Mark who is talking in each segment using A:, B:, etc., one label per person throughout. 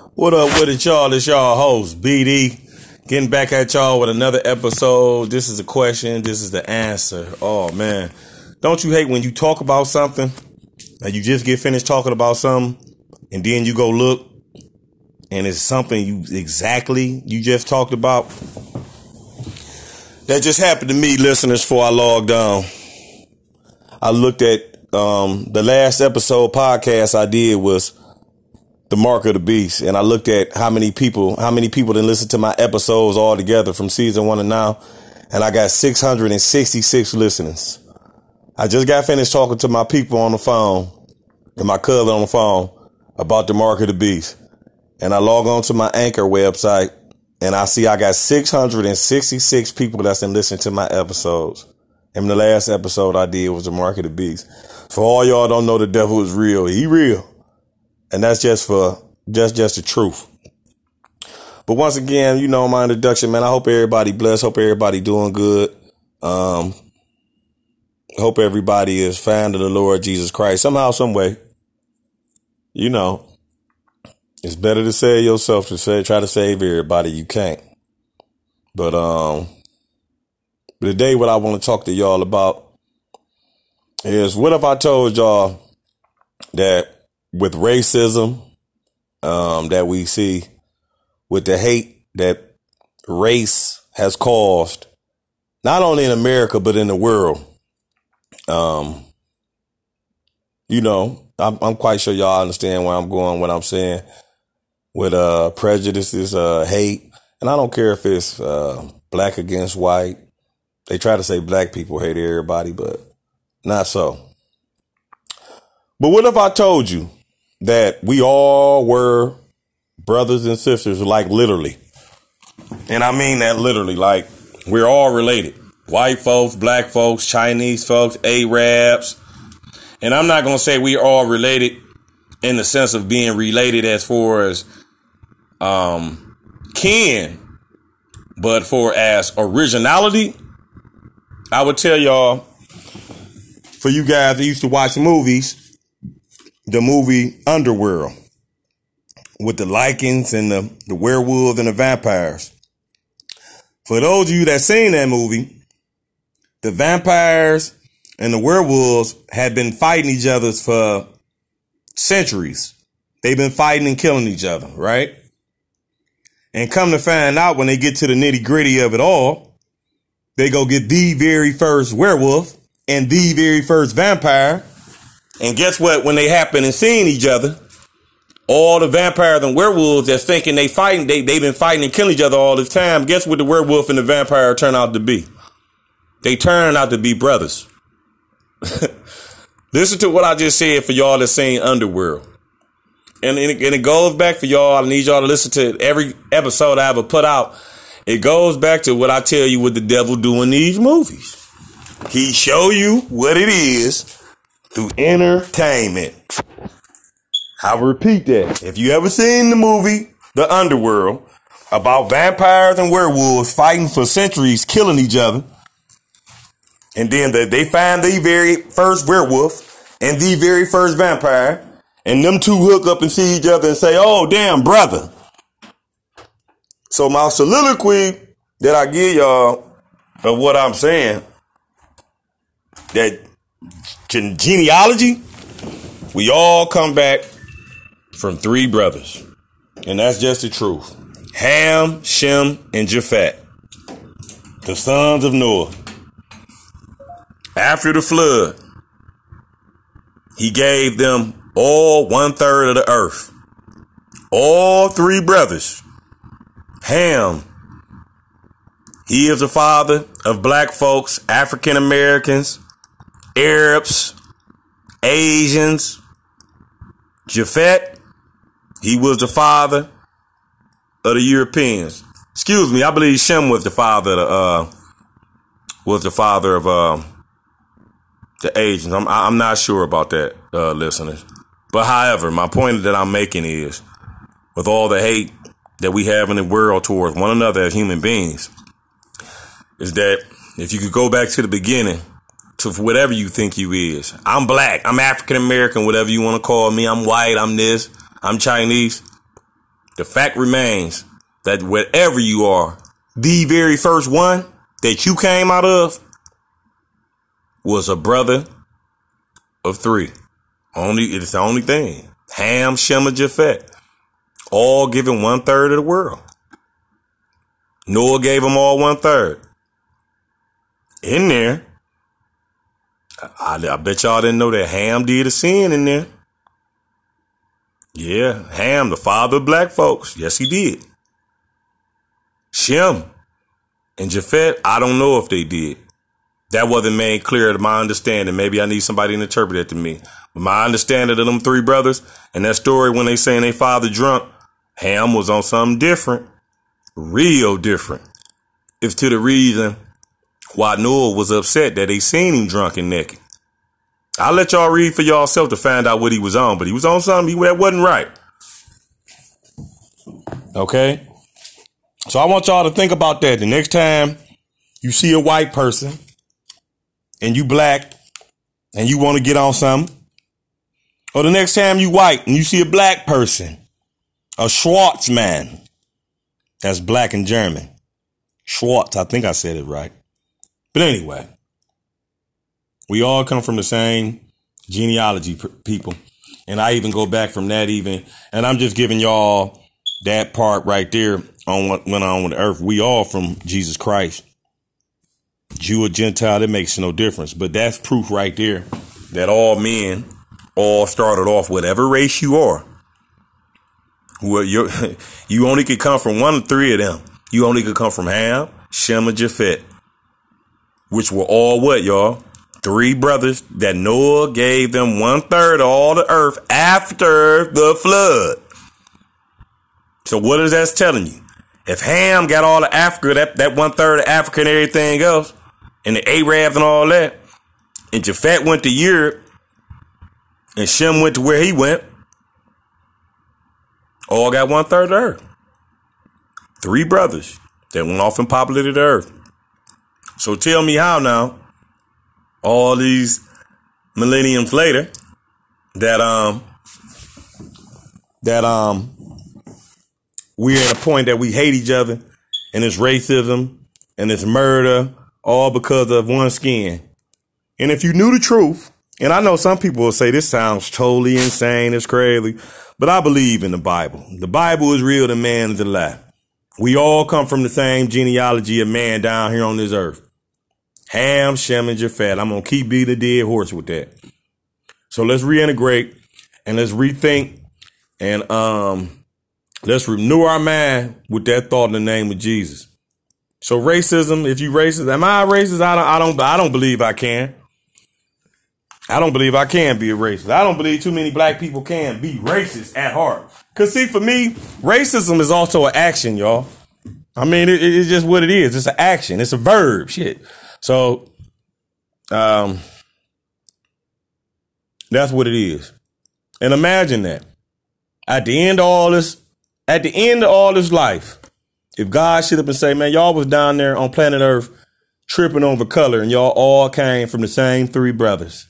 A: What up with it, y'all? It's y'all host, BD. Getting back at y'all with another episode. This is a question. This is the answer. Oh, man. Don't you hate when you talk about something and you just get finished talking about something and then you go look and it's something you exactly you just talked about? That just happened to me, listeners, before I logged on. I looked at um, the last episode podcast I did was the mark of the beast, and I looked at how many people, how many people didn't listen to my episodes all together from season one to now, and I got 666 listeners. I just got finished talking to my people on the phone, and my cousin on the phone about the mark of the beast, and I log on to my Anchor website, and I see I got 666 people that's been listening to my episodes. And the last episode I did was the mark of the beast. For all y'all don't know the devil is real. He real. And that's just for just just the truth. But once again, you know my introduction, man. I hope everybody blessed. Hope everybody doing good. Um hope everybody is fan of the Lord Jesus Christ. Somehow, some way. You know. It's better to save yourself to say try to save everybody. You can't. But um today what I want to talk to y'all about is what if I told y'all that with racism um, that we see, with the hate that race has caused, not only in America but in the world, um, you know, I'm, I'm quite sure y'all understand where I'm going, what I'm saying with uh, prejudices, uh, hate, and I don't care if it's uh, black against white. They try to say black people hate everybody, but not so. But what if I told you that we all were brothers and sisters, like literally? And I mean that literally, like we're all related. White folks, black folks, Chinese folks, Arabs. And I'm not going to say we're all related in the sense of being related as far as um kin, but for as originality, I would tell y'all for you guys that used to watch movies, the movie Underworld with the Lycans and the, the werewolves and the vampires. For those of you that seen that movie, the vampires and the werewolves had been fighting each other for centuries. They've been fighting and killing each other, right? And come to find out when they get to the nitty gritty of it all, they go get the very first werewolf and the very first vampire. And guess what? When they happen and seeing each other, all the vampires and werewolves that's thinking they fighting, they, they've been fighting and killing each other all this time. Guess what the werewolf and the vampire turn out to be? They turn out to be brothers. Listen to what I just said for y'all that's saying underworld. And, and, it, and it goes back for y'all. I need y'all to listen to every episode I ever put out. It goes back to what I tell you what the devil do in these movies. He show you what it is through entertainment. I'll repeat that. If you ever seen the movie The Underworld about vampires and werewolves fighting for centuries, killing each other, and then the, they find the very first werewolf and the very first vampire, and them two hook up and see each other and say, "Oh, damn, brother." So my soliloquy that I give y'all of what I'm saying that genealogy, we all come back from three brothers. And that's just the truth. Ham, Shem, and Japhet, the sons of Noah. After the flood, he gave them all one third of the earth. All three brothers. Ham, he is the father of black folks, African Americans, Arabs, Asians. Japhet, he was the father of the Europeans. Excuse me, I believe Shem was the father of the, uh, was the father of uh, the Asians. I'm I'm not sure about that, uh, listeners. But however, my point that I'm making is, with all the hate that we have in the world towards one another as human beings, is that if you could go back to the beginning to whatever you think you is. I'm black. I'm African American, whatever you want to call me. I'm white. I'm this. I'm Chinese. the fact remains that whatever you are, the very first one that you came out of was a brother of three. Only it's the only thing. Ham, Shem, and Japhet, all given one third of the world. Noah gave them all one third. In there, I, I bet y'all didn't know that Ham did a sin in there. Yeah, Ham, the father of black folks. Yes, he did. Shem and Japhet, I don't know if they did. That wasn't made clear to my understanding. Maybe I need somebody to interpret it to me. But my understanding of them three brothers and that story when they saying they father drunk, Ham was on something different. Real different. It's to the reason why Noah was upset that they seen him drunk and naked. I'll let y'all read for yourself to find out what he was on, but he was on something that wasn't right. Okay? So I want y'all to think about that. The next time you see a white person and you black and you want to get on something, or the next time you white and you see a black person, a Schwarzman, that's black and German. Schwartz, I think I said it right. But anyway, we all come from the same genealogy people. And I even go back from that even, and I'm just giving y'all that part right there on what went on with the earth. We all from Jesus Christ. Jew or Gentile, it makes no difference. But that's proof right there that all men all started off whatever race you are. Well, you you only could come from one of three of them. You only could come from Ham, Shem, and Japhet, which were all what, y'all? Three brothers that Noah gave them one third of all the earth after the flood. So what is that telling you? If Ham got all of Africa, that, that one third of Africa and everything else, and the Arabs and all that, and Japhet went to Europe, and Shem went to where he went, all got one third of earth. Three brothers that went off and populated the earth. So tell me how now, all these millenniums later, that um that um we're at a point that we hate each other and it's racism and it's murder all because of one skin. And if you knew the truth, and I know some people will say this sounds totally insane, it's crazy, but I believe in the Bible. The Bible is real, the man is a lie. We all come from the same genealogy of man down here on this earth. Ham, Shem, and Japhet. I'm going to keep beating the dead horse with that. So let's reintegrate and let's rethink and um, let's renew our mind with that thought in the name of Jesus. So racism, if you racist, am I racist? I don't, I don't, I don't believe I can. I don't believe I can be a racist. I don't believe too many black people can be racist at heart. Cause see, for me, racism is also an action, y'all. I mean, it, it's just what it is. It's an action. It's a verb. Shit. So, um, that's what it is. And imagine that at the end of all this, at the end of all this life, if God should up and say, man, y'all was down there on planet Earth tripping over color and y'all all came from the same three brothers.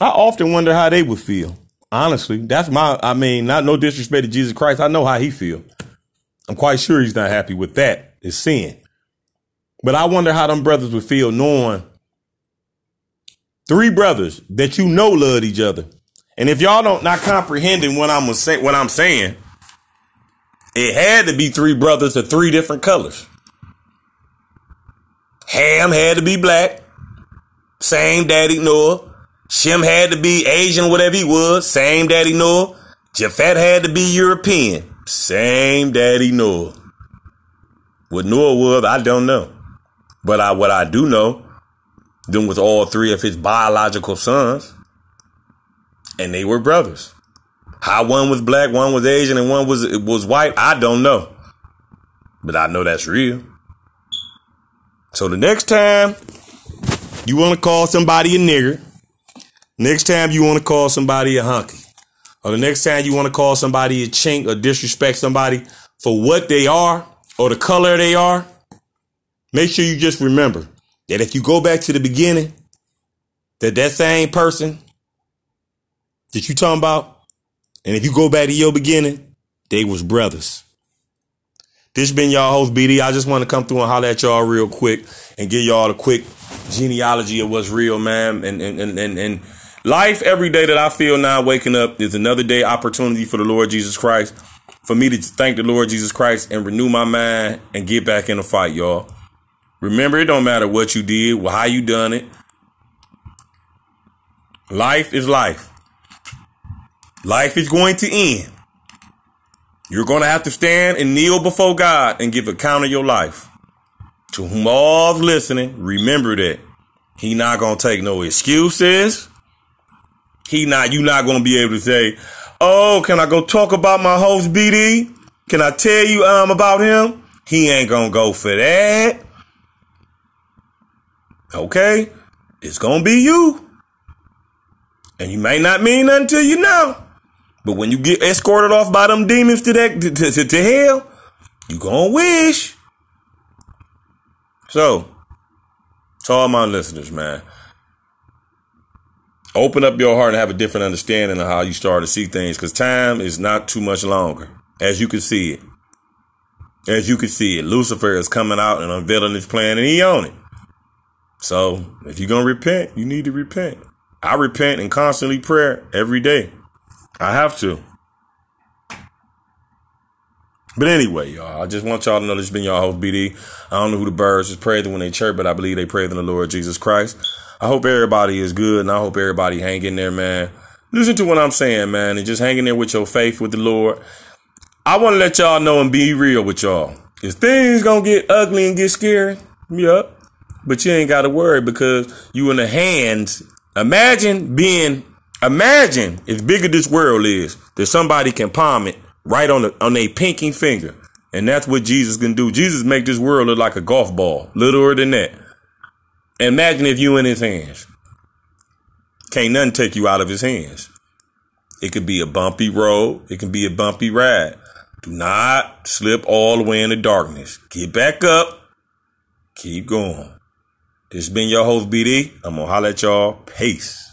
A: I often wonder how they would feel. Honestly, that's my, I mean, not no disrespect to Jesus Christ. I know how he feel. I'm quite sure he's not happy with that. It's sin. But I wonder how them brothers would feel knowing three brothers that you know loved each other. And if y'all don't not comprehending what I'm saying, what I'm saying, it had to be three brothers of three different colors. Ham had to be black, same daddy Noah. Shem had to be Asian, whatever he was, same daddy Noah. Japhet had to be European, same daddy Noah. What Noah was, I don't know. But I, what I do know, them was all three of his biological sons, and they were brothers. How one was black, one was Asian, and one was was white, I don't know. But I know that's real. So the next time you want to call somebody a nigger, next time you want to call somebody a hunky, or the next time you want to call somebody a chink or disrespect somebody for what they are or the color they are, make sure you just remember that if you go back to the beginning, that that same person that you talking about And if you go back to your beginning, they was brothers. This been y'all host BD. I just want to come through and holler at y'all real quick and give y'all a quick genealogy of what's real, man. And and and and, and life every day that I feel now waking up is another day opportunity for the Lord Jesus Christ. For me to thank the Lord Jesus Christ and renew my mind and get back in the fight, y'all. Remember, it don't matter what you did, how you done it. Life is life. Life is going to end. You're going to have to stand and kneel before God and give account of your life. To whom all's listening, remember that he not going to take no excuses. He not, you not going to be able to say, Oh, can I go talk about my host BD? Can I tell you, um, about him? He ain't going to go for that. Okay. It's going to be you. And you may not mean nothing to you now. But when you get escorted off by them demons to that to, to, to hell, you gonna wish. So, to all my listeners, man, open up your heart and have a different understanding of how you start to see things, because time is not too much longer, as you can see it. As you can see it, Lucifer is coming out and unveiling his plan, and he on it. So, if you're gonna repent, you need to repent. I repent and constantly pray every day. I have to. But anyway, y'all, I just want y'all to know this has been y'all host BD. I don't know who the birds is praising when they chirp, but I believe they praise in the Lord Jesus Christ. I hope everybody is good and I hope everybody hang in there, man. Listen to what I'm saying, man, and just hang in there with your faith with the Lord. I want to let y'all know and be real with y'all. If things gonna get ugly and get scary, yep. But you ain't gotta worry because you in the hands Imagine being, imagine as big as this world is that somebody can palm it right on the, on a pinky finger. And that's what Jesus can do. Jesus make this world look like a golf ball, littler than that. Imagine if you in his hands. Can't nothing take you out of his hands. It could be a bumpy road. It can be a bumpy ride. Do not slip all the way in the darkness. Get back up. Keep going. This has been your host, BD. I'm going to holler at y'all. Peace.